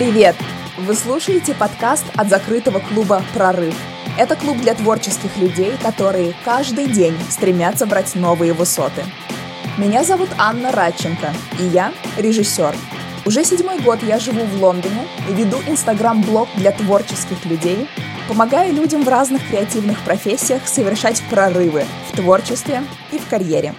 Привет! Вы слушаете подкаст от закрытого клуба «Прорыв». Это клуб для творческих людей, которые каждый день стремятся брать новые высоты. Меня зовут Анна Радченко, и я режиссер. Уже седьмой год я живу в Лондоне и веду инстаграм-блог для творческих людей, помогая людям в разных креативных профессиях совершать прорывы в творчестве и в карьере.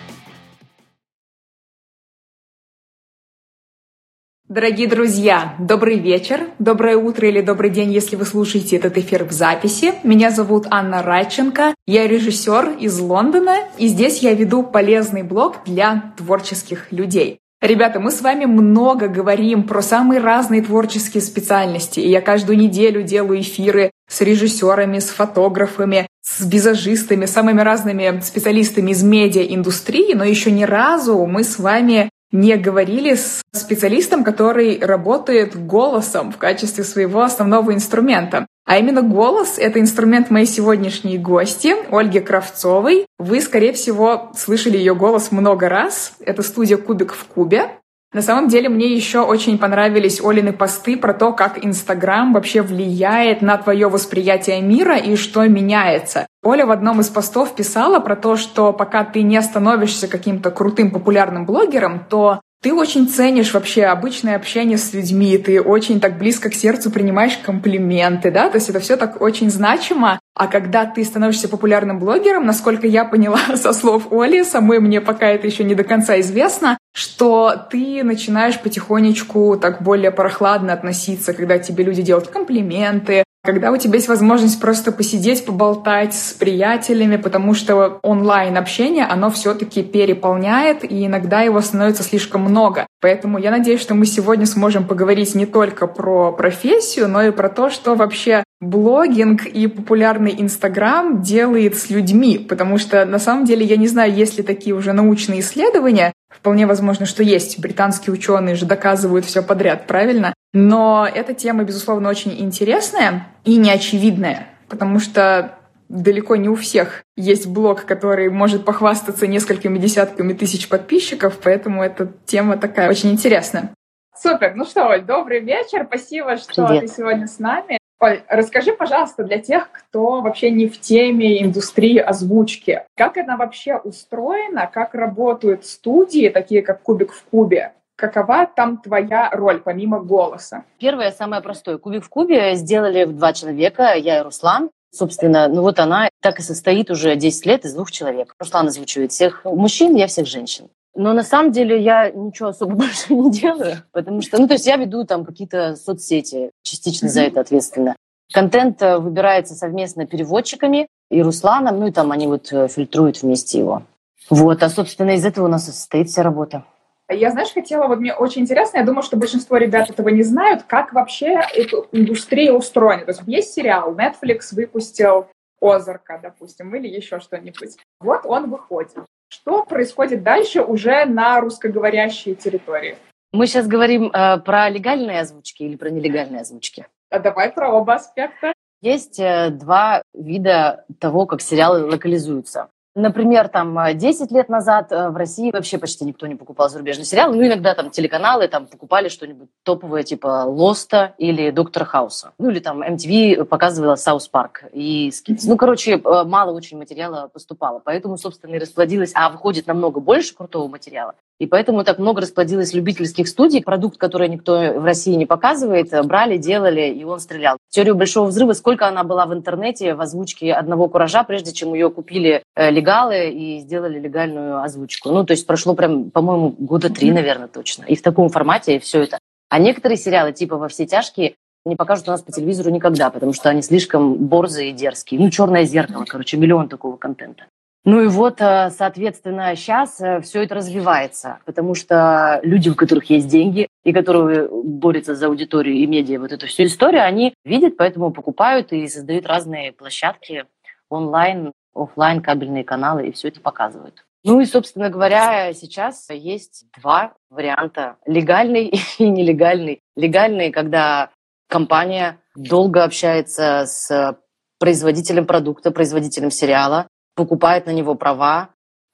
Дорогие друзья, добрый вечер, доброе утро или добрый день, если вы слушаете этот эфир в записи. Меня зовут Анна Радченко, я режиссер из Лондона, и здесь я веду полезный блог для творческих людей. Ребята, мы с вами много говорим про самые разные творческие специальности, и я каждую неделю делаю эфиры с режиссерами, с фотографами, с визажистами, самыми разными специалистами из медиа-индустрии, но еще ни разу мы с вами не говорили с специалистом, который работает голосом в качестве своего основного инструмента. А именно голос — это инструмент моей сегодняшней гости, Ольги Кравцовой. Вы, скорее всего, слышали ее голос много раз. Это студия «Кубик в кубе». На самом деле мне еще очень понравились Олины посты про то, как Инстаграм вообще влияет на твое восприятие мира и что меняется. Оля в одном из постов писала про то, что пока ты не становишься каким-то крутым популярным блогером, то ты очень ценишь вообще обычное общение с людьми, ты очень так близко к сердцу принимаешь комплименты, да, то есть это все так очень значимо. А когда ты становишься популярным блогером, насколько я поняла со слов Оли, самой мне пока это еще не до конца известно, что ты начинаешь потихонечку так более прохладно относиться, когда тебе люди делают комплименты, когда у тебя есть возможность просто посидеть, поболтать с приятелями, потому что онлайн-общение, оно все-таки переполняет, и иногда его становится слишком много. Поэтому я надеюсь, что мы сегодня сможем поговорить не только про профессию, но и про то, что вообще блогинг и популярный Инстаграм делает с людьми, потому что на самом деле я не знаю, есть ли такие уже научные исследования, Вполне возможно, что есть. Британские ученые же доказывают все подряд, правильно? Но эта тема, безусловно, очень интересная и неочевидная, потому что далеко не у всех есть блог, который может похвастаться несколькими десятками тысяч подписчиков, поэтому эта тема такая очень интересная. Супер. Ну что, Оль, добрый вечер. Спасибо, что Привет. ты сегодня с нами. Оль, расскажи, пожалуйста, для тех, кто вообще не в теме индустрии озвучки, как она вообще устроена, как работают студии, такие как «Кубик в кубе», какова там твоя роль, помимо голоса? Первое, самое простое. «Кубик в кубе» сделали два человека, я и Руслан. Собственно, ну вот она так и состоит уже 10 лет из двух человек. Руслан озвучивает всех мужчин, я всех женщин. Но на самом деле я ничего особо больше не делаю, потому что, ну, то есть я веду там какие-то соцсети, частично за это ответственно. Контент э, выбирается совместно переводчиками и Русланом, ну и там они вот э, фильтруют вместе его. Вот, а, собственно, из этого у нас и состоит вся работа. Я, знаешь, хотела, вот мне очень интересно, я думаю, что большинство ребят этого не знают, как вообще эта индустрия устроена. То есть есть сериал, Netflix выпустил Озарка, допустим, или еще что-нибудь. Вот он выходит. Что происходит дальше уже на русскоговорящей территории? Мы сейчас говорим э, про легальные озвучки или про нелегальные озвучки? А давай про оба аспекта. Есть э, два вида того, как сериалы локализуются. Например, там 10 э, лет назад э, в России вообще почти никто не покупал зарубежный сериал. Ну, иногда там телеканалы там покупали что-нибудь топовое, типа Lost а или Доктора Хауса. Ну, или там MTV показывала South Park и Skins. Ну, короче, э, мало очень материала поступало. Поэтому, собственно, и расплодилось. А выходит намного больше крутого материала. И поэтому так много расплодилось любительских студий. Продукт, который никто в России не показывает, брали, делали, и он стрелял. Теорию Большого Взрыва, сколько она была в интернете в озвучке одного куража, прежде чем ее купили легалы и сделали легальную озвучку. Ну, то есть прошло прям, по-моему, года три, наверное, точно. И в таком формате все это. А некоторые сериалы, типа «Во все тяжкие», не покажут у нас по телевизору никогда, потому что они слишком борзые и дерзкие. Ну, «Черное зеркало», короче, миллион такого контента. Ну и вот, э, соответственно, сейчас э, все это развивается, потому что люди, у которых есть деньги и которые борются за аудиторию и медиа, вот эту всю историю, они видят, поэтому покупают и создают разные площадки онлайн, офлайн кабельные каналы и все это показывают. Ну и, собственно говоря, сейчас есть два варианта. Легальный и нелегальный. Легальный, когда компания долго общается с производителем продукта, производителем сериала, покупает на него права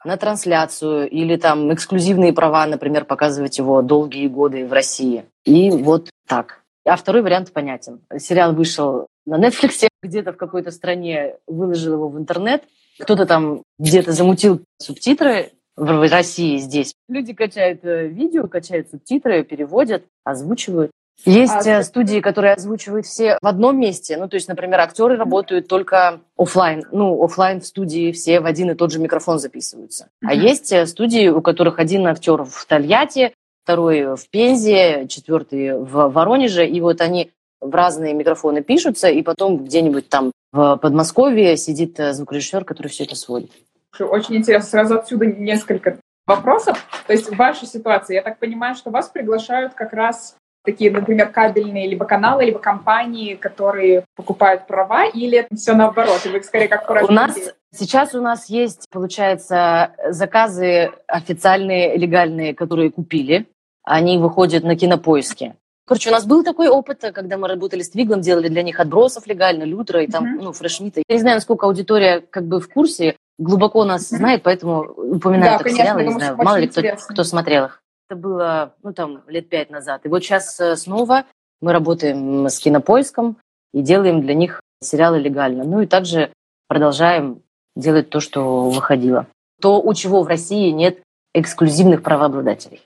на трансляцию или там эксклюзивные права, например, показывать его долгие годы в России. И вот так. А второй вариант понятен. Сериал вышел на Netflix, где-то в какой-то стране выложил его в интернет, кто-то там где-то замутил субтитры в России здесь. Люди качают э, видео, качают субтитры, переводят, озвучивают. Есть а, студии, которые озвучивают все в одном месте. Ну, то есть, например, актеры работают только офлайн. Ну, офлайн в студии все в один и тот же микрофон записываются. Mm-hmm. А есть э, студии, у которых один актер в Тольятти, второй в Пензе, четвертый в Воронеже, и вот они в разные микрофоны пишутся, и потом где-нибудь там в Подмосковье сидит э, звукорежиссер, который все это сводит. Очень интересно. Сразу отсюда несколько вопросов. То есть в вашей ситуации, я так понимаю, что вас приглашают как раз такие, например, кабельные либо каналы, либо компании, которые покупают права, или все наоборот, и вы скорее как У нас сейчас у нас есть, получается, заказы официальные, легальные, которые купили. Они выходят на кинопоиске. Короче, у нас был такой опыт, когда мы работали с Твиглом, делали для них отбросов легально, Лютера и там, mm-hmm. ну, Фрешмита. Я не знаю, насколько аудитория как бы в курсе, глубоко нас mm-hmm. знает, поэтому упоминаю да, это конечно, сериалы, не знаю, мало ли кто, кто смотрел их. Это было, ну, там, лет пять назад. И вот сейчас э, снова мы работаем с кинопоиском и делаем для них сериалы легально. Ну и также продолжаем делать то, что выходило. То, у чего в России нет эксклюзивных правообладателей.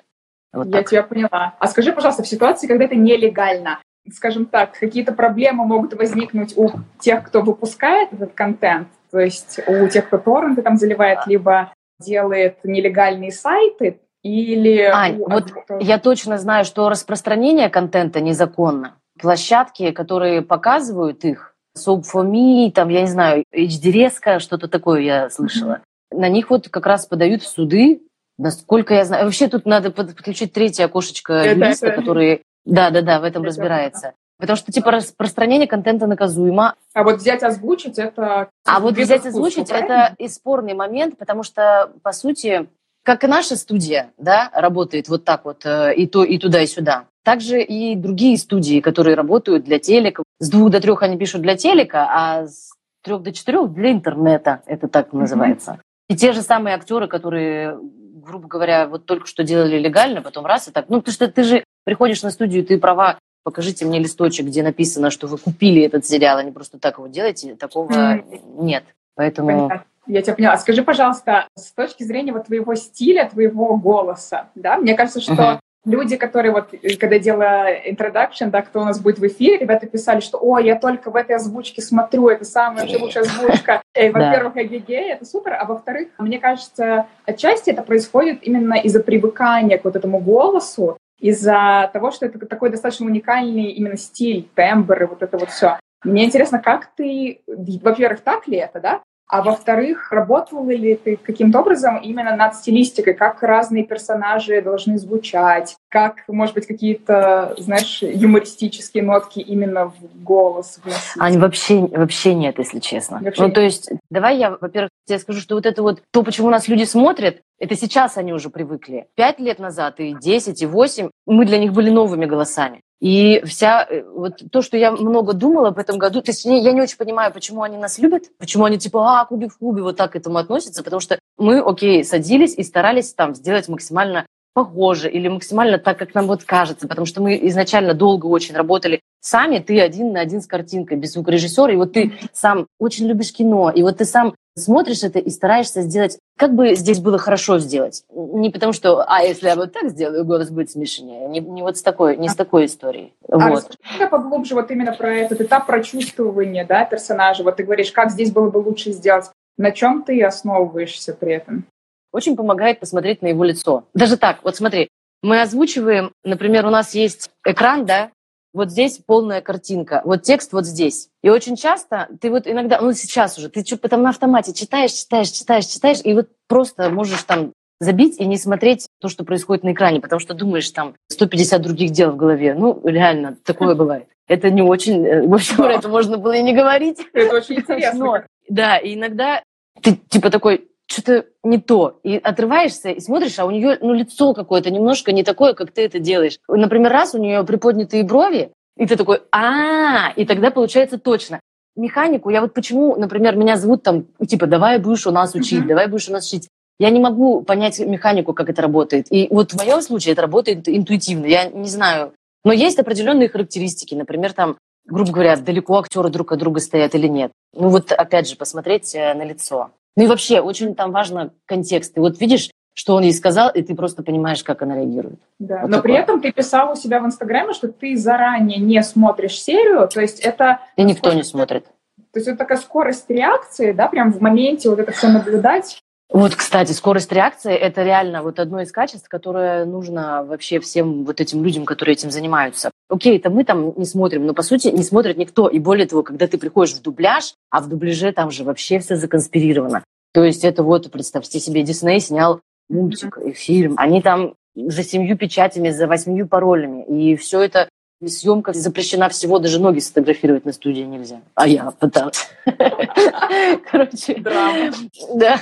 Вот Я так. тебя поняла. А скажи, пожалуйста, в ситуации, когда это нелегально, скажем так, какие-то проблемы могут возникнуть у тех, кто выпускает этот контент, то есть у тех, кто торренты там заливает, либо делает нелегальные сайты, или... Ань, вот я точно знаю, что распространение контента незаконно. Площадки, которые показывают их, Soap4Me, там, я не знаю, HDRESCO, что-то такое я слышала. Mm-hmm. На них вот как раз подают в суды, насколько я знаю. Вообще тут надо подключить третье окошечко это, юриста, это... который... Да-да-да, в этом это разбирается. Это. Потому что, типа, распространение контента наказуемо. А вот взять озвучить, это... А вот взять озвучить, это и спорный момент, потому что, по сути, как и наша студия, да, работает вот так вот э, и то, и туда, и сюда. Также и другие студии, которые работают для телека. С двух до трех они пишут для телека, а с трех до четырех для интернета. Это так называется. Mm-hmm. И те же самые актеры, которые, грубо говоря, вот только что делали легально, потом раз и так. Ну, потому что ты же приходишь на студию, ты права, покажите мне листочек, где написано, что вы купили этот сериал, а не просто так его делаете. Такого mm-hmm. нет. Поэтому... Понятно. Я тебя поняла. Скажи, пожалуйста, с точки зрения вот твоего стиля, твоего голоса, да, мне кажется, что uh-huh. люди, которые вот, когда делала introduction, да, кто у нас будет в эфире, ребята писали, что, о, я только в этой озвучке смотрю, это самая вообще лучшая озвучка. И, во-первых, эгегей, это супер, а во-вторых, мне кажется, отчасти это происходит именно из-за привыкания к вот этому голосу, из-за того, что это такой достаточно уникальный именно стиль, тембр и вот это вот все. Мне интересно, как ты, во-первых, так ли это, да? А во-вторых, работал ли ты каким-то образом именно над стилистикой, как разные персонажи должны звучать, как, может быть, какие-то, знаешь, юмористические нотки именно в голос вносить? Ань, вообще, вообще нет, если честно. Вообще ну, нет. то есть, давай я, во-первых, тебе скажу, что вот это вот, то, почему нас люди смотрят, это сейчас они уже привыкли. Пять лет назад и десять, и восемь мы для них были новыми голосами. И вся э, вот то, что я много думала в этом году, то есть я не очень понимаю, почему они нас любят, почему они типа, а, куби в кубе, вот так к этому относятся, потому что мы, окей, садились и старались там сделать максимально похоже или максимально так, как нам вот кажется, потому что мы изначально долго очень работали сами, ты один на один с картинкой, без звукорежиссера, и вот ты сам очень любишь кино, и вот ты сам смотришь это и стараешься сделать, как бы здесь было хорошо сделать. Не потому что, а если я вот так сделаю, голос будет смешнее. Не, не вот с такой, не с такой историей. А вот. расскажи поглубже вот именно про этот этап прочувствования да, персонажа. Вот ты говоришь, как здесь было бы лучше сделать. На чем ты основываешься при этом? Очень помогает посмотреть на его лицо. Даже так, вот смотри, мы озвучиваем, например, у нас есть экран, да, вот здесь полная картинка, вот текст вот здесь. И очень часто ты вот иногда, ну сейчас уже, ты что-то там на автомате читаешь, читаешь, читаешь, читаешь, и вот просто можешь там забить и не смотреть то, что происходит на экране, потому что думаешь там 150 других дел в голове. Ну, реально, такое бывает. Это не очень, э, в общем, это можно было и не говорить. Это очень интересно. Да, и иногда ты типа такой, что-то не то. И отрываешься и смотришь, а у нее ну, лицо какое-то немножко не такое, как ты это делаешь. Например, раз у нее приподнятые брови, и ты такой, а, и тогда получается точно. Механику, я вот почему, например, меня зовут там, типа, давай будешь у нас учить, давай будешь у нас учить. Я не могу понять механику, как это работает. И вот в моем случае это работает интуитивно. Я не знаю, Но есть определенные характеристики, например, там, грубо говоря, далеко актеры друг от друга стоят или нет. Ну вот, опять же, посмотреть э, на лицо. Ну и вообще, очень там важно контекст. И вот видишь, что он ей сказал, и ты просто понимаешь, как она реагирует. Да, вот но такое. при этом ты писал у себя в Инстаграме, что ты заранее не смотришь серию, то есть это... И никто не смотрит. То есть это такая скорость реакции, да, прям в моменте вот это все наблюдать. Вот, кстати, скорость реакции – это реально вот одно из качеств, которое нужно вообще всем вот этим людям, которые этим занимаются. Окей, это мы там не смотрим, но по сути не смотрит никто. И более того, когда ты приходишь в дубляж, а в дубляже там же вообще все законспирировано. То есть это вот, представьте себе, Дисней снял мультик и фильм. Они там за семью печатями, за восьмью паролями. И все это съемка запрещена всего, даже ноги сфотографировать на студии нельзя. А я пыталась. Короче, драма. Да.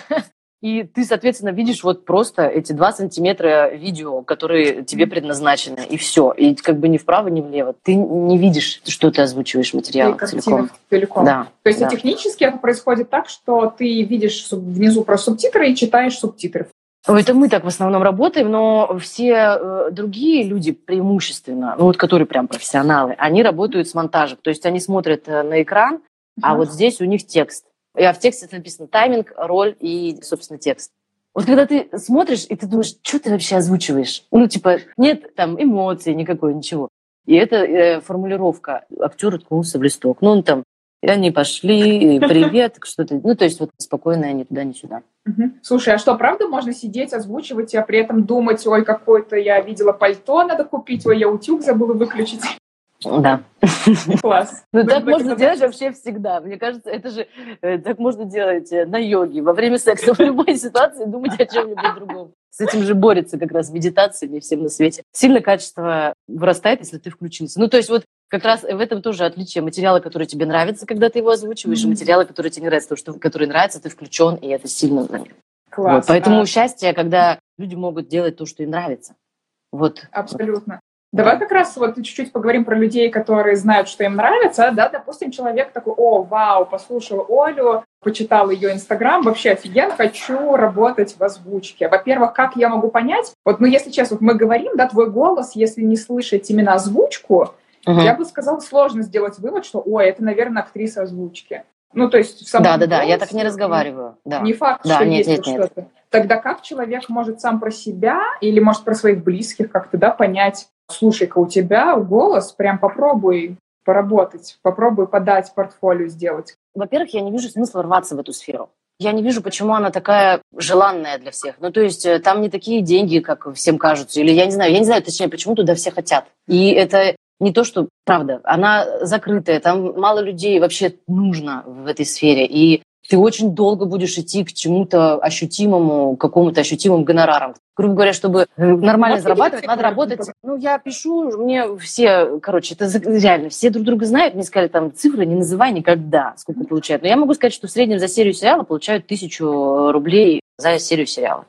И ты, соответственно, видишь вот просто эти два сантиметра видео, которые тебе предназначены, и все. И как бы ни вправо, ни влево. Ты не видишь, что ты озвучиваешь материал целиком. целиком. Да, То есть да. технически это происходит так, что ты видишь внизу про субтитры и читаешь субтитры. Это мы так в основном работаем, но все э, другие люди преимущественно, ну вот которые прям профессионалы, они работают с монтажем. То есть они смотрят э, на экран, а вот здесь у них текст. А в тексте написано тайминг, роль и, собственно, текст. Вот когда ты смотришь, и ты думаешь, что ты вообще озвучиваешь? Ну, типа, нет там эмоций никакой, ничего. И это э, формулировка. Актер уткнулся в листок. Ну, он там, и они пошли, привет, что-то. Ну, то есть вот спокойно они туда, не сюда. Слушай, а что, правда можно сидеть, озвучивать, а при этом думать, ой, какое-то я видела пальто, надо купить, ой, я утюг забыла выключить? Да. Класс. Ну, так можно делать вообще всегда. Мне кажется, это же э, так можно делать э, на йоге, во время секса, в любой ситуации думать о чем-нибудь другом. С этим же борется как раз медитациями всем на свете. Сильно качество вырастает, если ты включился. Ну, то есть вот как раз в этом тоже отличие. Материалы, которые тебе нравятся, когда ты его озвучиваешь, mm-hmm. и материалы, которые тебе не нравятся. Потому что которые нравятся, ты включен, и это сильно заметно. Класс. Вот, поэтому а... счастье, когда люди могут делать то, что им нравится. Вот. Абсолютно. Давай как раз вот чуть-чуть поговорим про людей, которые знают, что им нравится, да, допустим, человек такой, о, вау, послушал Олю, почитал ее Инстаграм, вообще офигенно, хочу работать в озвучке. Во-первых, как я могу понять, вот, ну, если честно, вот мы говорим, да, твой голос, если не слышать именно озвучку, uh-huh. я бы сказала, сложно сделать вывод, что, ой, это, наверное, актриса озвучки. Ну, то есть в самом Да, да, да, я так не разговариваю. Да. Не факт, да, что нет, есть нет, что-то. Тогда как человек может сам про себя или, может, про своих близких как-то, да, понять, слушай-ка, у тебя голос, прям попробуй поработать, попробуй подать портфолио сделать. Во-первых, я не вижу смысла рваться в эту сферу. Я не вижу, почему она такая желанная для всех. Ну, то есть э, там не такие деньги, как всем кажутся. Или я не знаю, я не знаю, точнее, почему туда все хотят. И это не то, что правда, она закрытая, там мало людей вообще нужно в этой сфере. И ты очень долго будешь идти к чему-то ощутимому, какому-то ощутимым гонорарам. Грубо говоря, чтобы нормально вот зарабатывать, надо работать. Ну, я пишу, мне все, короче, это реально, все друг друга знают, мне сказали, там, цифры не называй никогда, сколько получают. Но я могу сказать, что в среднем за серию сериала получают тысячу рублей за серию сериала.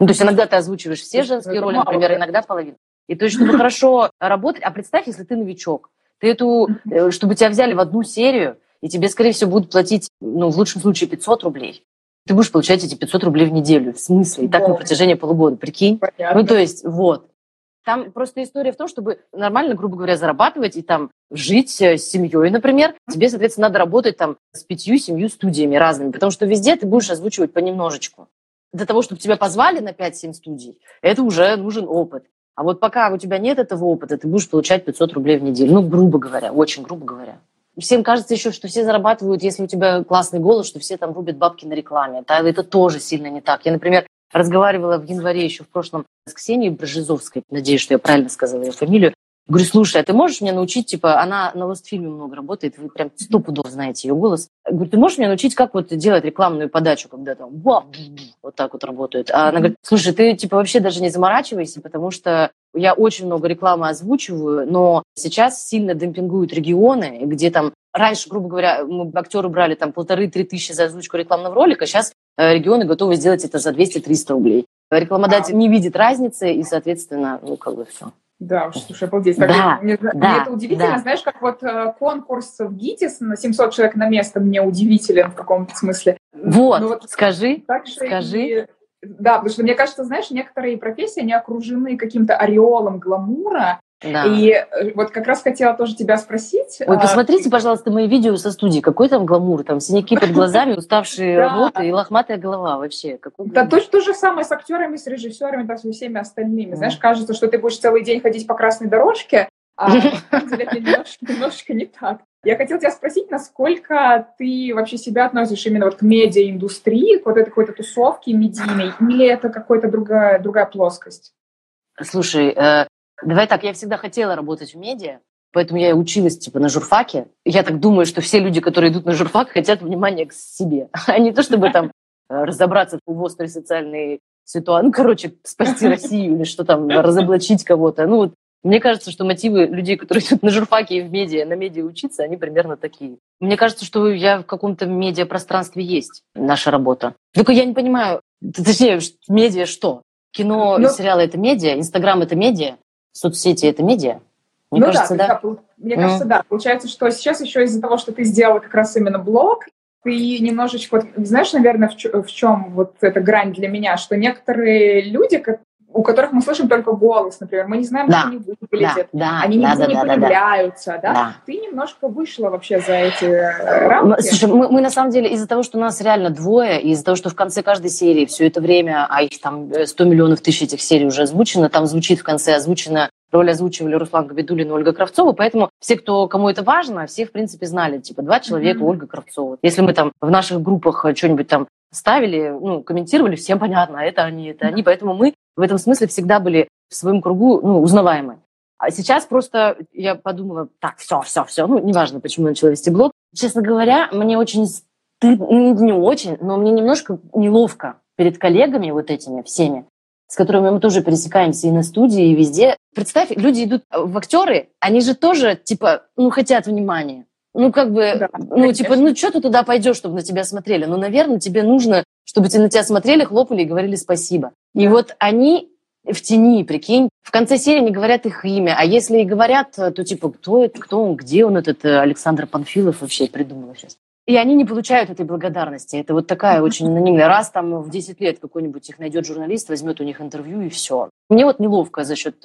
Ну, то есть иногда ты озвучиваешь все женские роли, например, иногда половину. И то есть, чтобы хорошо работать, а представь, если ты новичок, ты эту, э, чтобы тебя взяли в одну серию, и тебе, скорее всего, будут платить, ну, в лучшем случае, 500 рублей. Ты будешь получать эти 500 рублей в неделю. В смысле? И так да. на протяжении полугода. Прикинь? Понятно. Ну, то есть, вот. Там просто история в том, чтобы нормально, грубо говоря, зарабатывать и там жить э, с семьей, например. Тебе, соответственно, надо работать там с пятью-семью студиями разными, потому что везде ты будешь озвучивать понемножечку. Для того, чтобы тебя позвали на 5-7 студий, это уже нужен опыт. А вот пока у тебя нет этого опыта, ты будешь получать 500 рублей в неделю. Ну, грубо говоря, очень грубо говоря всем кажется еще, что все зарабатывают, если у тебя классный голос, что все там рубят бабки на рекламе. Это, это тоже сильно не так. Я, например, разговаривала в январе еще в прошлом с Ксенией Брожизовской, надеюсь, что я правильно сказала ее фамилию, Говорю, слушай, а ты можешь меня научить, типа, она на Лостфильме много работает, вы прям сто пудов знаете ее голос. Говорю, ты можешь меня научить, как вот делать рекламную подачу, когда там вот так вот работает. А она говорит, слушай, ты, типа, вообще даже не заморачивайся, потому что я очень много рекламы озвучиваю, но сейчас сильно демпингуют регионы, где там раньше, грубо говоря, мы актеры брали там полторы-три тысячи за озвучку рекламного ролика, сейчас э, регионы готовы сделать это за 200-300 рублей. Рекламодатель не видит разницы, и, соответственно, ну, как бы все. Да уж, слушай, обалдеть. Так, да, мне, да, мне это удивительно. Да. Знаешь, как вот э, конкурс в ГИТИС на 700 человек на место мне удивителен в каком-то смысле. Вот, ну, вот скажи, скажи. И, да, потому что мне кажется, знаешь, некоторые профессии, они окружены каким-то ореолом гламура, Да. И э, вот как раз хотела тоже тебя спросить. Ой, а, посмотрите, пожалуйста, мои видео со студии. Какой там гламур? Там синяки под глазами, уставшие рот и лохматая голова вообще. Да то, то же самое с актерами, с режиссерами, да, со всеми остальными. Знаешь, кажется, что ты будешь целый день ходить по красной дорожке, а немножечко не так. Я хотела тебя спросить, насколько ты вообще себя относишь именно вот к медиаиндустрии, к вот этой какой-то тусовке медийной, или это какая-то другая, другая плоскость? Слушай, э, давай так, я всегда хотела работать в медиа, поэтому я и училась типа на журфаке. Я так думаю, что все люди, которые идут на журфак, хотят внимания к себе, а не то, чтобы там э, разобраться в острой социальной ситуации, ну, короче, спасти Россию или что там, разоблачить кого-то. Ну, вот мне кажется, что мотивы людей, которые идут на журфаке и в медиа, на медиа учиться, они примерно такие. Мне кажется, что я в каком-то медиапространстве есть, наша работа. Только я не понимаю, точнее, медиа что? Кино, Но... Ну, сериалы — это медиа, Инстаграм — это медиа, соцсети — это медиа? Мне ну кажется, да. да. Мне mm. кажется, да. Получается, что сейчас еще из-за того, что ты сделала как раз именно блог, ты немножечко, вот, знаешь, наверное, в, в чем вот эта грань для меня, что некоторые люди, как, у которых мы слышим только голос, например, мы не знаем, да. как они выглядят, да, да, они нигде да, не да, появляются, да, да? Ты немножко вышла вообще за эти э, рамки. Слушай, мы, мы на самом деле из-за того, что нас реально двое, из-за того, что в конце каждой серии все это время, а их там 100 э, миллионов тысяч этих серий уже озвучено, там звучит в конце озвучено роль озвучивали Руслан Габидулин и Ольга Кравцова, поэтому все, кто, кому это важно, все, в принципе, знали, типа, два человека, mm-hmm. Ольга Кравцова. Если мы там в наших группах что-нибудь там ставили, ну, комментировали, всем понятно, а это они, это они. Поэтому мы в этом смысле всегда были в своем кругу ну, узнаваемы. А сейчас просто я подумала, так, все, все, все, ну, неважно, почему я начала вести блог. Честно говоря, мне очень стыдно, ну, не очень, но мне немножко неловко перед коллегами вот этими всеми, с которыми мы тоже пересекаемся и на студии, и везде. Представь, люди идут в актеры, они же тоже, типа, ну, хотят внимания. Ну, как бы, да, ну, конечно. типа, ну, что ты туда пойдешь, чтобы на тебя смотрели? Ну, наверное, тебе нужно, чтобы на тебя смотрели, хлопали и говорили спасибо. И вот они в тени, прикинь. В конце серии не говорят их имя. А если и говорят, то типа, кто это, кто он, где он, этот э, Александр Панфилов вообще придумал сейчас. И они не получают этой благодарности. Это вот такая очень анонимная. Раз там в 10 лет какой-нибудь их найдет журналист, возьмет у них интервью и все. Мне вот неловко за счет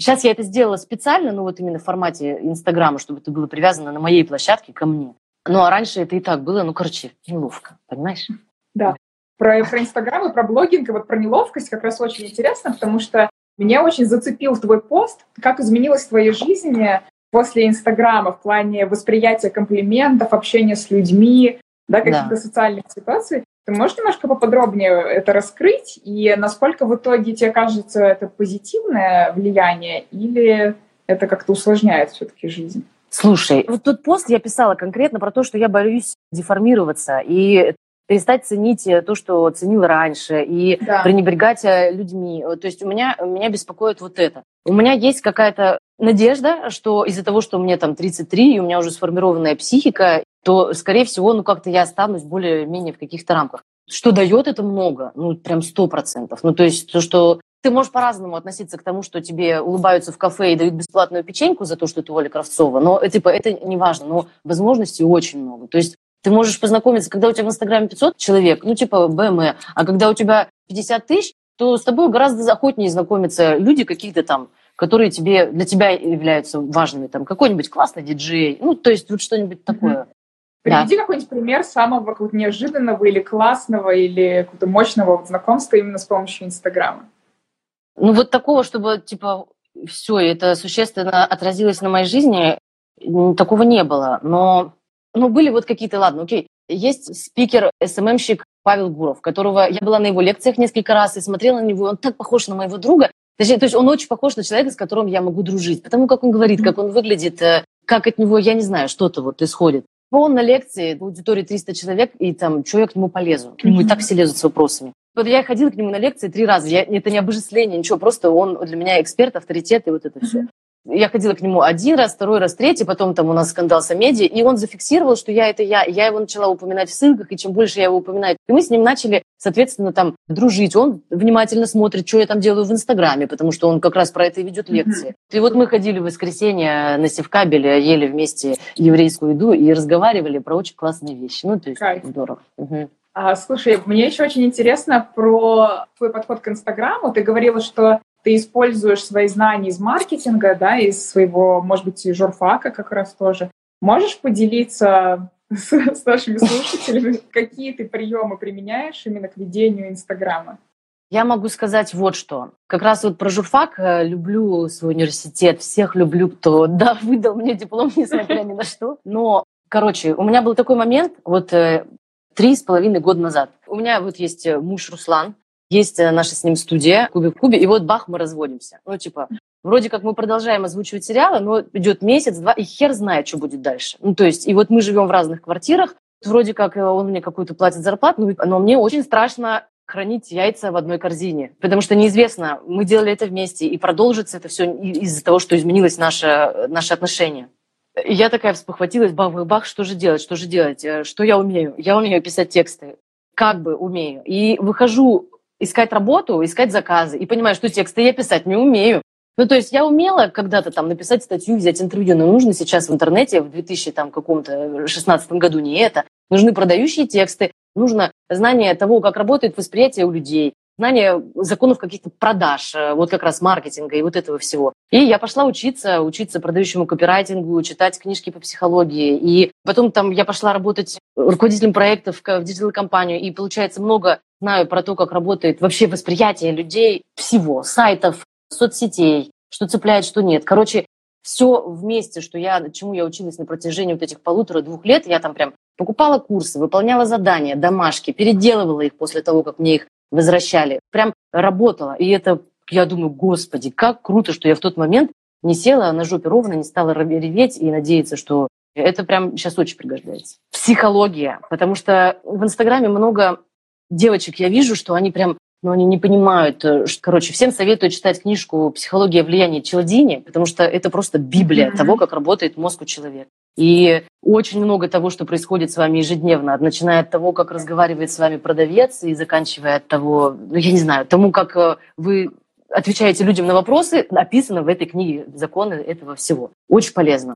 Сейчас я это сделала специально, ну вот именно в формате Инстаграма, чтобы это было привязано на моей площадке ко мне. Ну а раньше это и так было, ну короче, неловко, понимаешь? Да. Про, про Инстаграм и про блогинг, и вот про неловкость как раз очень интересно, потому что меня очень зацепил твой пост, как изменилась твоя жизнь после Инстаграма в плане восприятия комплиментов, общения с людьми, да, каких-то да. социальных ситуаций. Ты можешь немножко поподробнее это раскрыть? И насколько в итоге тебе кажется это позитивное влияние или это как-то усложняет все-таки жизнь? Слушай, вот тот пост я писала конкретно про то, что я боюсь деформироваться и перестать ценить то, что ценил раньше, и да. пренебрегать э, людьми. То есть у меня, меня беспокоит вот это. У меня есть какая-то надежда, что из-за того, что мне там 33, и у меня уже сформированная психика, то, скорее всего, ну как-то я останусь более-менее в каких-то рамках. Что дает это много, ну прям сто процентов. Ну то есть то, что ты можешь по-разному относиться к тому, что тебе улыбаются в кафе и дают бесплатную печеньку за то, что ты Оля Кравцова, но типа, это не важно, но возможностей очень много. То есть ты можешь познакомиться, когда у тебя в Инстаграме 500 человек, ну типа БМ, а когда у тебя 50 тысяч, то с тобой гораздо охотнее знакомиться люди какие-то там, которые тебе, для тебя являются важными, там какой-нибудь классный диджей, ну то есть вот что-нибудь такое. Приведи да. какой-нибудь пример самого какого-то неожиданного или классного или какого-то мощного вот знакомства именно с помощью Инстаграма. Ну вот такого, чтобы типа все, это существенно отразилось на моей жизни, такого не было. Но ну, были вот какие-то, ладно, окей. Есть спикер, СММщик Павел Гуров, которого я была на его лекциях несколько раз и смотрела на него, он так похож на моего друга. Точнее, то есть он очень похож на человека, с которым я могу дружить, потому как он говорит, как он выглядит, э, как от него, я не знаю, что-то вот исходит. Он на лекции, в аудитории 300 человек, и там, я к нему полезу? К нему и так все лезут с вопросами. Вот я ходила к нему на лекции три раза. Я, это не обожествление, ничего, просто он для меня эксперт, авторитет и вот это все. Я ходила к нему один раз, второй раз, третий, потом там у нас скандал с медиа, и он зафиксировал, что я это я. Я его начала упоминать в ссылках, и чем больше я его упоминаю, и мы с ним начали, соответственно, там дружить. Он внимательно смотрит, что я там делаю в Инстаграме, потому что он как раз про это и ведет лекции. Mm-hmm. И вот мы ходили в воскресенье на Севкабеле, ели вместе еврейскую еду и разговаривали про очень классные вещи. Ну, то есть Кайф. здорово. Угу. А, слушай, мне еще очень интересно про твой подход к Инстаграму. Ты говорила, что ты используешь свои знания из маркетинга, да, из своего, может быть, журфака как раз тоже. Можешь поделиться с, с нашими слушателями, какие ты приемы применяешь именно к ведению Инстаграма? Я могу сказать вот что. Как раз вот про журфак э, люблю свой университет, всех люблю, кто да, выдал мне диплом, несмотря ни на что. Но, короче, у меня был такой момент, вот э, три с половиной года назад. У меня вот есть э, муж Руслан, есть наша с ним студия Кубик в Кубе, и вот бах, мы разводимся. Ну, типа, вроде как мы продолжаем озвучивать сериалы, но идет месяц, два, и хер знает, что будет дальше. Ну, то есть, и вот мы живем в разных квартирах, вроде как он мне какую-то платит зарплату, но мне очень страшно хранить яйца в одной корзине. Потому что неизвестно, мы делали это вместе, и продолжится это все из-за того, что изменилось наше, наше отношение. И я такая вспохватилась, бах, бах, бах, что же делать, что же делать, э, что я умею? Я умею писать тексты, как бы умею. И выхожу искать работу, искать заказы, и понимаю, что тексты я писать не умею. Ну, то есть я умела когда-то там написать статью, взять интервью, но нужно сейчас в интернете в 2000 там каком-то 16 году не это. Нужны продающие тексты, нужно знание того, как работает восприятие у людей, знание законов каких-то продаж, э, вот как раз маркетинга и вот этого всего. И я пошла учиться, учиться продающему копирайтингу, читать книжки по психологии. И потом там я пошла работать руководителем проектов в digital-компанию. И получается много знаю про то, как работает вообще восприятие людей всего, сайтов, соцсетей, что цепляет, что нет. Короче, все вместе, что я, чему я училась на протяжении вот этих полутора-двух лет, я там прям покупала курсы, выполняла задания, домашки, переделывала их после того, как мне их возвращали. Прям работала. И это, я думаю, господи, как круто, что я в тот момент не села на жопе ровно, не стала реветь и надеяться, что это прям сейчас очень пригождается. Психология. Потому что в Инстаграме много девочек я вижу, что они прям но они не понимают. Что, короче, всем советую читать книжку «Психология влияния Челдини», потому что это просто библия mm-hmm. того, как работает мозг у человека. И очень много того, что происходит с вами ежедневно, начиная от того, как разговаривает с вами продавец, и заканчивая от того, ну, я не знаю, тому, как э, вы отвечаете людям на вопросы, описано в этой книге законы этого всего. Очень полезно.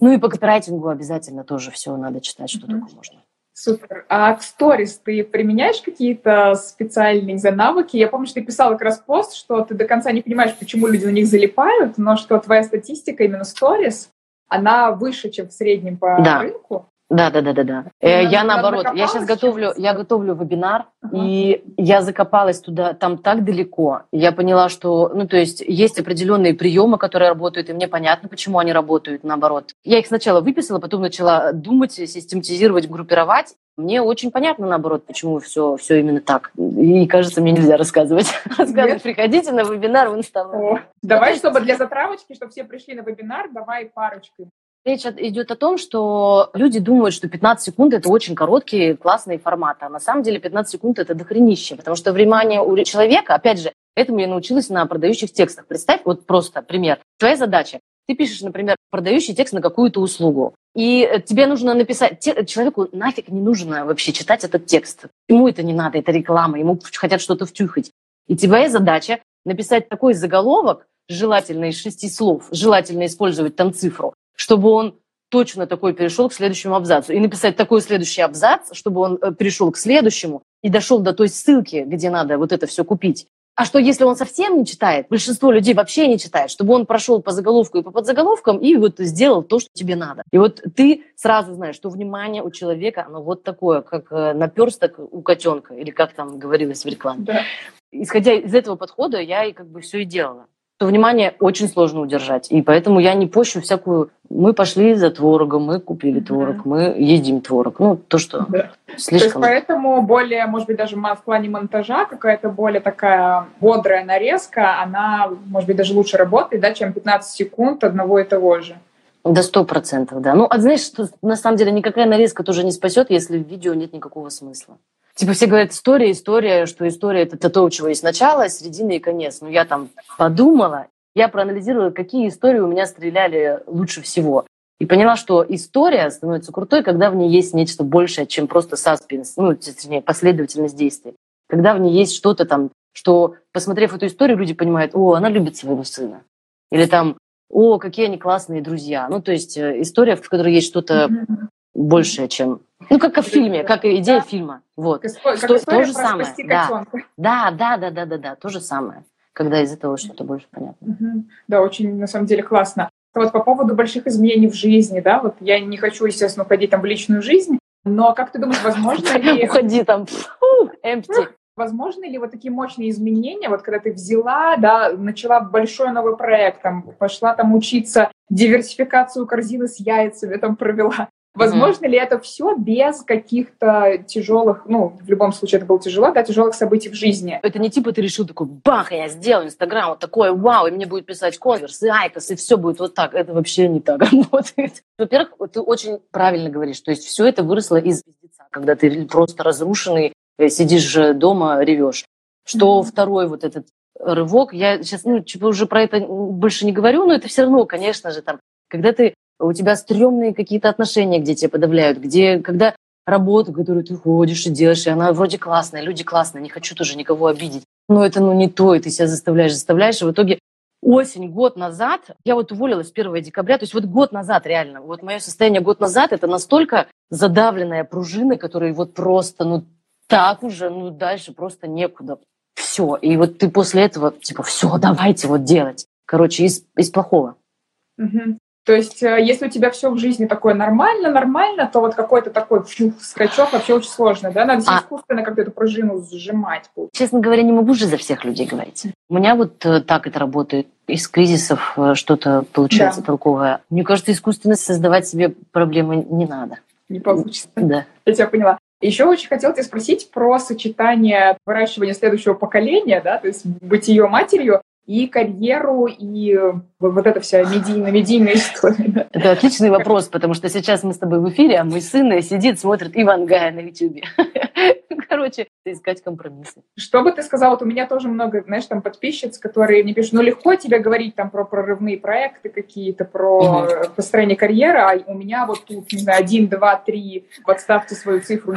Ну и по копирайтингу обязательно тоже все надо читать, что mm-hmm. только можно. Супер. А к сторис ты применяешь какие-то специальные за навыки? Я помню, что ты писал как раз пост, что ты до конца не понимаешь, почему люди на них залипают, но что твоя статистика именно сторис, она выше, чем в среднем по да. рынку. Да, да, да, да, да. Э, я наоборот, я сейчас готовлю, я готовлю вебинар, uh-huh. и я закопалась туда, там так далеко. Я поняла, что, ну, то есть есть определенные приемы, которые работают, и мне понятно, почему они работают, наоборот. Я их сначала выписала, потом начала думать, систематизировать, группировать. Мне очень понятно, наоборот, почему все, все именно так. И, кажется, мне нельзя рассказывать. Рассказывать, приходите на вебинар в Инстаграм. Давай, чтобы для затравочки, чтобы все пришли на вебинар, давай парочкой Речь идет о том, что люди думают, что 15 секунд – это очень короткие, классные форматы. А на самом деле 15 секунд – это дохренище, потому что внимание у человека, опять же, этому я научилась на продающих текстах. Представь, вот просто пример. Твоя задача. Ты пишешь, например, продающий текст на какую-то услугу. И тебе нужно написать, человеку нафиг не нужно вообще читать этот текст. Ему это не надо, это реклама, ему хотят что-то втюхать. И твоя задача написать такой заголовок, желательно из шести слов, желательно использовать там цифру, чтобы он точно такой перешел к следующему абзацу. И написать такой следующий абзац, чтобы он э, перешел к следующему и дошел до той ссылки, где надо вот это все купить. А что, если он совсем не читает? Большинство людей вообще не читает, чтобы он прошел по заголовку и по подзаголовкам и вот сделал то, что тебе надо. И вот ты сразу знаешь, что внимание у человека, оно вот такое, как э, наперсток у котенка, или как там говорилось в рекламе. Да. Исходя из этого подхода, я и как бы все и делала то внимание очень сложно удержать. И поэтому я не пощу всякую... Мы пошли за творогом, мы купили творог, mm-hmm. мы едим творог. Ну, то, что да. слишком... То есть поэтому более, может быть, даже в плане монтажа какая-то более такая бодрая нарезка, она, может быть, даже лучше работает, да, чем 15 секунд одного и того же. До сто процентов, да. Ну, а знаешь, что на самом деле никакая нарезка тоже не спасет, если в видео нет никакого смысла. Типа все говорят, история, история, что история это то, у чего есть начало, середина и конец. Ну, я там подумала, я проанализировала, какие истории у меня стреляли лучше всего. И поняла, что история становится крутой, когда в ней есть нечто большее, чем просто саспенс, ну, точнее, последовательность действий. Когда в ней есть что-то там, что, посмотрев эту историю, люди понимают, о, она любит своего сына. Или там, о, какие они классные друзья. Ну, то есть э, история, в которой есть что-то большее, чем ну, как в фильме, как идея да. фильма. Вот. Как, Что, то же самое. Да. да, да, да, да, да, да, то же самое. когда из этого что-то больше понятно. Угу. Да, очень, на самом деле, классно. Вот по поводу больших изменений в жизни, да, вот я не хочу, естественно, уходить там в личную жизнь, но как ты думаешь, возможно ли... Уходи там, empty. Возможно ли вот такие мощные изменения, вот когда ты взяла, да, начала большой новый проект, там, пошла там учиться, диверсификацию корзины с яйцами там провела, Возможно mm-hmm. ли это все без каких-то тяжелых, ну, в любом случае это было тяжело, да, тяжелых событий в жизни? Это не типа ты решил такой, бах, я сделаю Инстаграм, вот такое, вау, и мне будет писать Converse, и IQOS, и все будет вот так. Это вообще не так работает. Во-первых, ты очень правильно говоришь, то есть все это выросло из пиздеца, когда ты просто разрушенный, э, сидишь дома, ревешь. Что mm-hmm. второй вот этот рывок, я сейчас, ну, типа уже про это больше не говорю, но это все равно, конечно же, там, когда ты у тебя стрёмные какие-то отношения, где тебя подавляют, где, когда работа, которую ты ходишь и делаешь, и она вроде классная, люди классные, не хочу тоже никого обидеть. Но это ну не то, и ты себя заставляешь, заставляешь, и в итоге осень, год назад, я вот уволилась 1 декабря, то есть вот год назад реально, вот мое состояние год назад, это настолько задавленная пружина, которая вот просто, ну так уже, ну дальше просто некуда. Все. И вот ты после этого, типа, все, давайте вот делать. Короче, из, из плохого. Угу. То есть, э, если у тебя все в жизни такое нормально, нормально, то вот какой-то такой фью, скачок вообще очень сложно, да? Надо а... искусственно как-то эту пружину сжимать. Честно говоря, не могу же за всех людей говорить. У меня вот э, так это работает. Из кризисов э, что-то получается да. толковое. Мне кажется, искусственно создавать себе проблемы не надо. Не получится. Да. Я тебя поняла. Еще очень хотела тебя спросить про сочетание выращивания следующего поколения, да, то есть быть ее матерью и карьеру, и вот эта вся медийная, медийная история. Это отличный вопрос, потому что сейчас мы с тобой в эфире, а мой сын сидит, смотрит Иван Гая на Ютубе. Короче, искать компромиссы. Что бы ты сказал? Вот у меня тоже много, знаешь, там подписчиц, которые мне пишут, ну легко тебе говорить там про прорывные проекты какие-то, про угу. построение карьеры, а у меня вот тут, не знаю, один, два, три, подставьте свою цифру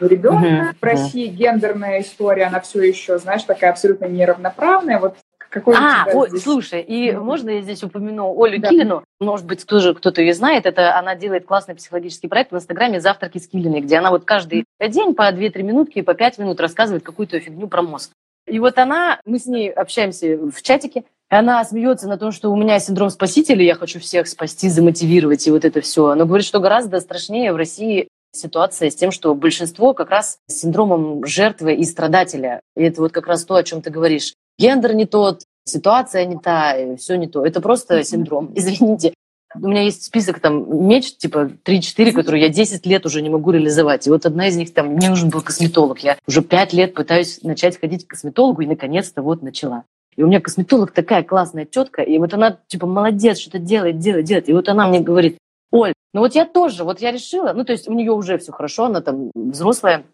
ребенка. Угу. В России гендерная история, она все еще, знаешь, такая абсолютно неравноправная. Вот какой а, ой, здесь? слушай, и mm-hmm. можно я здесь упомяну Олю да. Килину? Может быть, тоже кто-то ее знает. Это она делает классный психологический проект в Инстаграме «Завтраки с Килиной», где она вот каждый день по 2-3 минутки, по 5 минут рассказывает какую-то фигню про мозг. И вот она, мы с ней общаемся в чатике, и она смеется на том, что у меня синдром спасителя, я хочу всех спасти, замотивировать и вот это все. Она говорит, что гораздо страшнее в России ситуация с тем, что большинство как раз с синдромом жертвы и страдателя. И это вот как раз то, о чем ты говоришь гендер не тот, ситуация не та, все не то. Это просто синдром, извините. У меня есть список там меч, типа 3-4, которые я 10 лет уже не могу реализовать. И вот одна из них там, мне нужен был косметолог. Я уже 5 лет пытаюсь начать ходить к косметологу и наконец-то вот начала. И у меня косметолог такая классная тетка, и вот она типа молодец, что-то делает, делает, делает. И вот она мне говорит, Оль, ну вот я тоже, вот я решила, ну то есть у нее уже все хорошо, она там взрослая,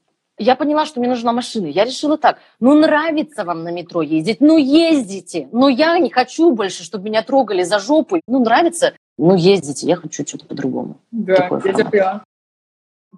я поняла, что мне нужна машина. Я решила так, ну нравится вам на метро ездить, ну ездите. Но я не хочу больше, чтобы меня трогали за жопу. Ну нравится, ну ездите. Я хочу что-то по-другому. Да, Такой я тебя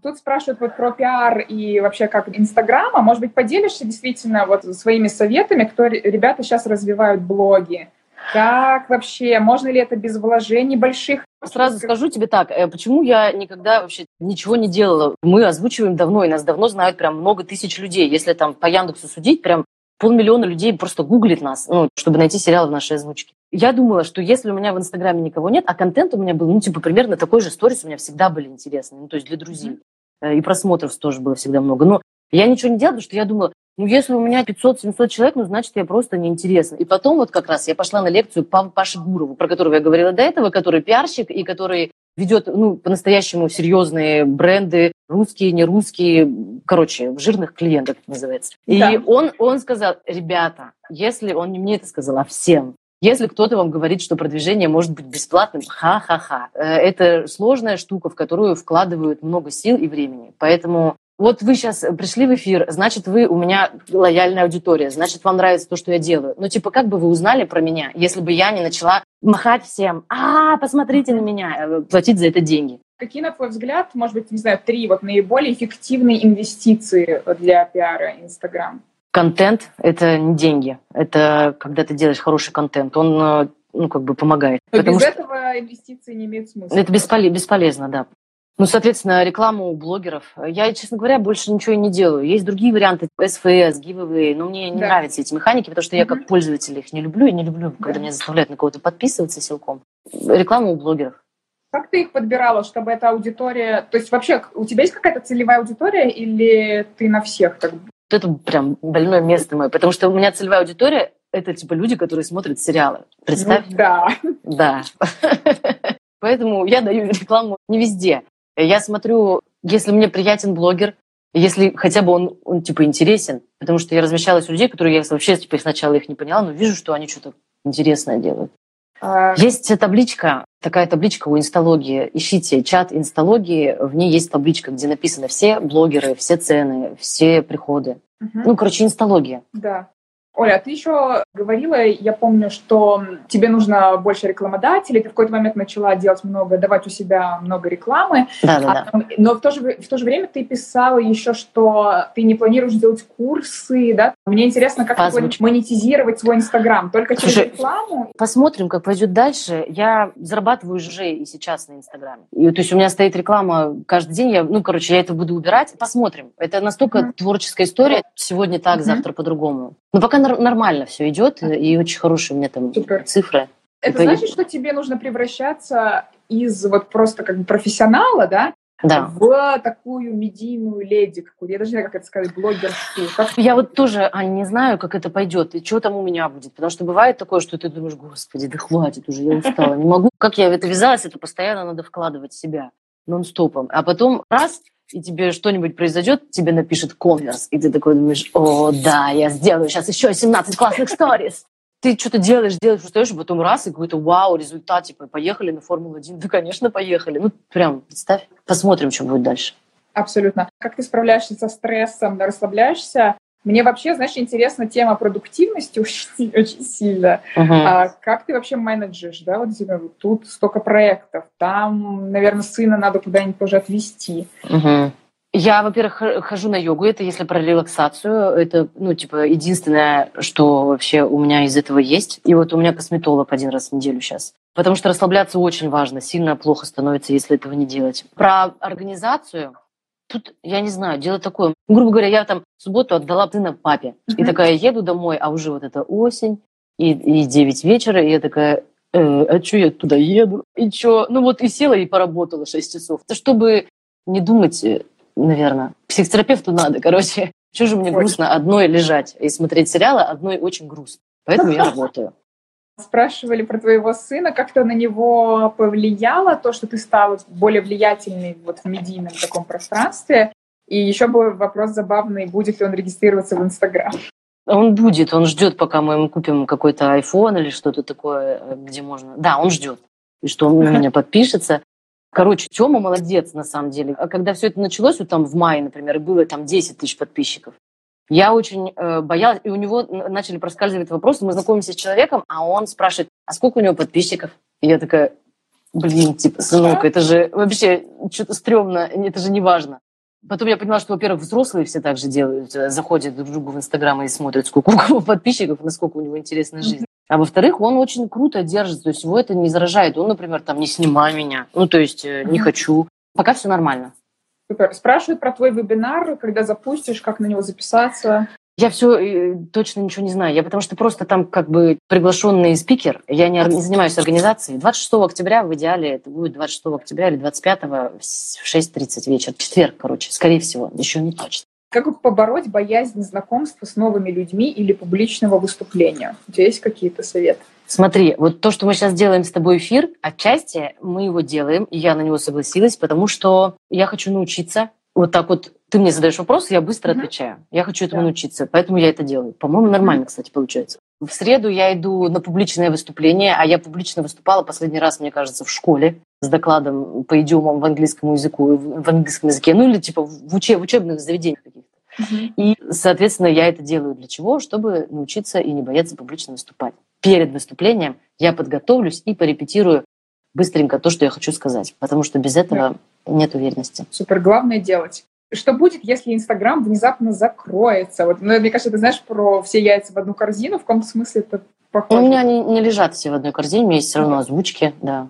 Тут спрашивают вот про пиар и вообще как Инстаграма. Может быть, поделишься действительно вот своими советами, кто ребята сейчас развивают блоги? Как вообще? Можно ли это без вложений больших? Сразу скажу тебе так, э, почему я никогда вообще ничего не делала. Мы озвучиваем давно, и нас давно знают прям много тысяч людей. Если там по Яндексу судить, прям полмиллиона людей просто гуглит нас, ну, чтобы найти сериалы в нашей озвучке. Я думала, что если у меня в Инстаграме никого нет, а контент у меня был, ну, типа, примерно такой же сторис у меня всегда были интересные, ну, то есть для друзей. Mm-hmm. И просмотров тоже было всегда много. Но я ничего не делала, потому что я думала, ну, если у меня 500-700 человек, ну, значит, я просто неинтересна. И потом вот как раз я пошла на лекцию по Паше Гурову, про которого я говорила до этого, который пиарщик и который ведет, ну, по-настоящему серьезные бренды, русские, не русские, короче, жирных клиентов называется. И да. он, он сказал, ребята, если, он не мне это сказал, а всем, если кто-то вам говорит, что продвижение может быть бесплатным, ха-ха-ха. Э, это сложная штука, в которую вкладывают много сил и времени. Поэтому вот вы сейчас пришли в эфир, значит, вы у меня лояльная аудитория, значит, вам нравится то, что я делаю. Ну, типа, как бы вы узнали про меня, если бы я не начала махать всем, а, посмотрите на меня, э, платить за это деньги? Какие, на твой взгляд, может быть, не знаю, три вот наиболее эффективные инвестиции для пиара Инстаграм? Контент – это не деньги. Это когда ты делаешь хороший контент. Он э, ну, как бы помогает. Но без что... этого инвестиции не имеют смысла. Это бесполезно, бесполезно, да. Ну, соответственно, рекламу у блогеров. Я, честно говоря, больше ничего и не делаю. Есть другие варианты, СФС, giveaway, но мне не да. нравятся эти механики, потому что я как пользователь их не люблю, и не люблю, когда меня заставляют на кого-то подписываться силком. Реклама у блогеров. Как ты их подбирала, чтобы эта аудитория... То есть вообще у тебя есть какая-то целевая аудитория или ты на всех так? Это прям больное место мое, потому что у меня целевая аудитория — это типа люди, которые смотрят сериалы. Представь? Ну, да. Да. Поэтому я даю рекламу не везде. Я смотрю, если мне приятен блогер, если хотя бы он, он типа интересен, потому что я размещалась у людей, которые я вообще типа сначала их не поняла, но вижу, что они что-то интересное делают. А... Есть табличка, такая табличка у инсталогии. Ищите чат инсталогии, в ней есть табличка, где написано все блогеры, все цены, все приходы. Угу. Ну, короче, инсталогия. Да. Оля, а ты еще говорила, я помню, что тебе нужно больше рекламодателей, ты в какой-то момент начала делать много, давать у себя много рекламы. Да, да, да. Но в то, же, в то же время ты писала еще, что ты не планируешь делать курсы, да? Мне интересно, как ты монетизировать свой Инстаграм? Только через Слушай, рекламу? Посмотрим, как пойдет дальше. Я зарабатываю уже и сейчас на Инстаграме. И, то есть у меня стоит реклама каждый день, я, ну, короче, я это буду убирать. Посмотрим. Это настолько mm-hmm. творческая история. Сегодня так, mm-hmm. завтра по-другому. Но пока нормально все идет, и очень хорошие у меня там Супер. цифры. Это и значит, что тебе нужно превращаться из вот просто как бы профессионала, да, да. в такую медийную леди какую-то. Я даже не знаю, как это сказать, блогерскую. Как... Я вот тоже, Аня, не знаю, как это пойдет и что там у меня будет. Потому что бывает такое, что ты думаешь, господи, да хватит уже, я устала, не могу. Как я в это вязалась, это постоянно надо вкладывать себя нон-стопом. А потом раз, и тебе что-нибудь произойдет, тебе напишет конверс, и ты такой думаешь, о, да, я сделаю сейчас еще 17 классных сторис. Ты что-то делаешь, делаешь, устаешь, а потом раз, и какой-то вау, результат, типа, поехали на Формулу-1. Да, конечно, поехали. Ну, прям, представь, посмотрим, что будет дальше. Абсолютно. Как ты справляешься со стрессом, расслабляешься? Мне вообще, знаешь, интересна тема продуктивности очень, очень сильно. Uh-huh. А как ты вообще менеджешь, да, вот вот тут столько проектов, там, наверное, сына надо куда-нибудь тоже отвезти. Uh-huh. Я, во-первых, хожу на йогу, это если про релаксацию, это, ну, типа, единственное, что вообще у меня из этого есть. И вот у меня косметолог один раз в неделю сейчас. Потому что расслабляться очень важно, сильно плохо становится, если этого не делать. Про организацию, Тут, я не знаю, дело такое. Грубо говоря, я там в субботу отдала сына папе. Uh-huh. И такая еду домой, а уже вот это осень, и, и 9 вечера, и я такая, э, а что я туда еду? И что? Ну вот и села, и поработала 6 часов. Это чтобы не думать, э, наверное. Психотерапевту надо, короче. Что же мне грустно одной лежать и смотреть сериалы, одной очень грустно. Поэтому я работаю. Спрашивали про твоего сына, как-то на него повлияло то, что ты стала более влиятельной вот в медийном таком пространстве? И еще был вопрос забавный, будет ли он регистрироваться в Инстаграм? Он будет, он ждет, пока мы ему купим какой-то iPhone или что-то такое, где можно. Да, он ждет, и что он на меня подпишется. Короче, Тёма молодец, на самом деле. А когда все это началось, вот там в мае, например, было там 10 тысяч подписчиков, я очень э, боялась, и у него начали проскальзывать вопросы. Мы знакомимся с человеком, а он спрашивает, а сколько у него подписчиков? И я такая, блин, типа, сынок, это же вообще что-то стрёмно, это же не важно. Потом я поняла, что, во-первых, взрослые все так же делают, э, заходят друг к другу в Инстаграм и смотрят, сколько у кого подписчиков, насколько у него интересная жизнь. А во-вторых, он очень круто держится, то есть его это не заражает. Он, например, там, не снимай меня, ну, то есть э, не хочу. Пока все нормально. Супер. Спрашивают про твой вебинар, когда запустишь, как на него записаться. Я все э, точно ничего не знаю. Я потому что просто там как бы приглашенный спикер. Я не, не занимаюсь организацией. 26 октября в идеале это будет 26 октября или 25 в 6.30 вечера. Четверг, короче, скорее всего. Еще не точно. Как побороть боязнь знакомства с новыми людьми или публичного выступления? У тебя есть какие-то советы? Смотри, вот то, что мы сейчас делаем с тобой эфир, отчасти мы его делаем, и я на него согласилась, потому что я хочу научиться вот так вот ты мне задаешь вопрос, я быстро mm-hmm. отвечаю. Я хочу этому да. научиться, поэтому я это делаю. По-моему, нормально, mm-hmm. кстати, получается. В среду я иду на публичное выступление, а я публично выступала последний раз, мне кажется, в школе с докладом по идиомам в английском языку, в английском языке, ну или типа в, учеб, в учебных заведениях каких-то. Mm-hmm. И, соответственно, я это делаю для чего? Чтобы научиться и не бояться публично выступать перед выступлением я подготовлюсь и порепетирую быстренько то, что я хочу сказать, потому что без этого да. нет уверенности. Супер, главное делать. Что будет, если Инстаграм внезапно закроется? Вот, ну, мне кажется, ты знаешь про все яйца в одну корзину, в каком-то смысле это похоже. Ну, у меня они не лежат все в одной корзине, у меня есть все равно озвучки, да.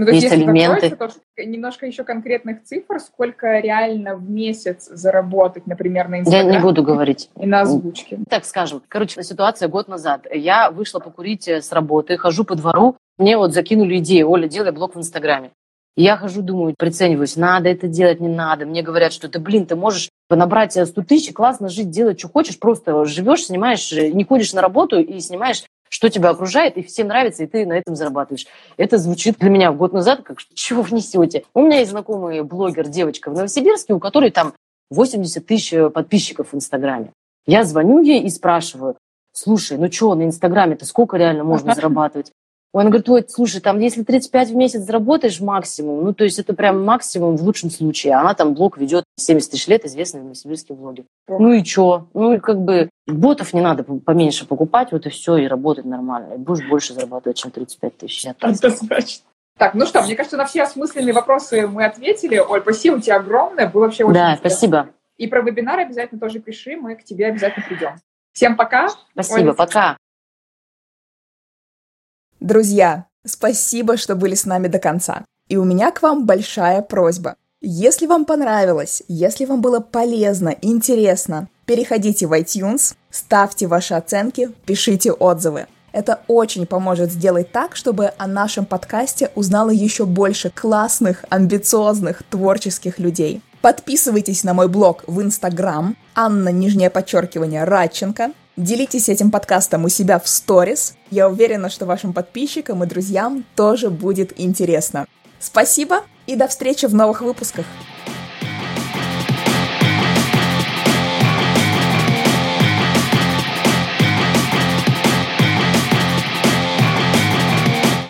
Ну, то есть, есть элементы. Закроется, то немножко еще конкретных цифр, сколько реально в месяц заработать, например, на Инстаграме. Я не буду говорить. И на озвучке. Так скажем. Короче, ситуация год назад. Я вышла покурить э, с работы, хожу по двору, мне вот закинули идею, Оля, делай блог в Инстаграме. Я хожу, думаю, прицениваюсь, надо это делать, не надо. Мне говорят, что ты, блин, ты можешь набрать 100 тысяч, классно жить, делать, что хочешь, просто живешь, снимаешь, э, не ходишь на работу и снимаешь что тебя окружает, и всем нравится, и ты на этом зарабатываешь. Это звучит для меня год назад, как чего вы несете? У меня есть знакомый блогер, девочка в Новосибирске, у которой там 80 тысяч э, подписчиков в Инстаграме. Я звоню ей и спрашиваю, слушай, ну что, на Инстаграме-то сколько реально можно зарабатывать? Он говорит, ой, слушай, там если 35 в месяц заработаешь максимум, ну то есть это прям максимум в лучшем случае. Она там блог ведет 70 тысяч лет, известный новосибирский блогер. Ну и что? Ну и как бы ботов не надо поменьше покупать, вот и все, и работать нормально. И будешь больше зарабатывать, чем 35 тысяч. Однозначно. Так, ну что, мне кажется, на все осмысленные вопросы мы ответили. Оль, спасибо тебе огромное, было вообще очень Да, интересно. спасибо. И про вебинар обязательно тоже пиши, мы к тебе обязательно придем. Всем пока. Спасибо, Оля, пока. Друзья, спасибо, что были с нами до конца. И у меня к вам большая просьба. Если вам понравилось, если вам было полезно, интересно, переходите в iTunes, ставьте ваши оценки, пишите отзывы. Это очень поможет сделать так, чтобы о нашем подкасте узнало еще больше классных, амбициозных, творческих людей. Подписывайтесь на мой блог в Инстаграм, Анна, нижнее подчеркивание, Радченко. Делитесь этим подкастом у себя в сторис. Я уверена, что вашим подписчикам и друзьям тоже будет интересно. Спасибо и до встречи в новых выпусках.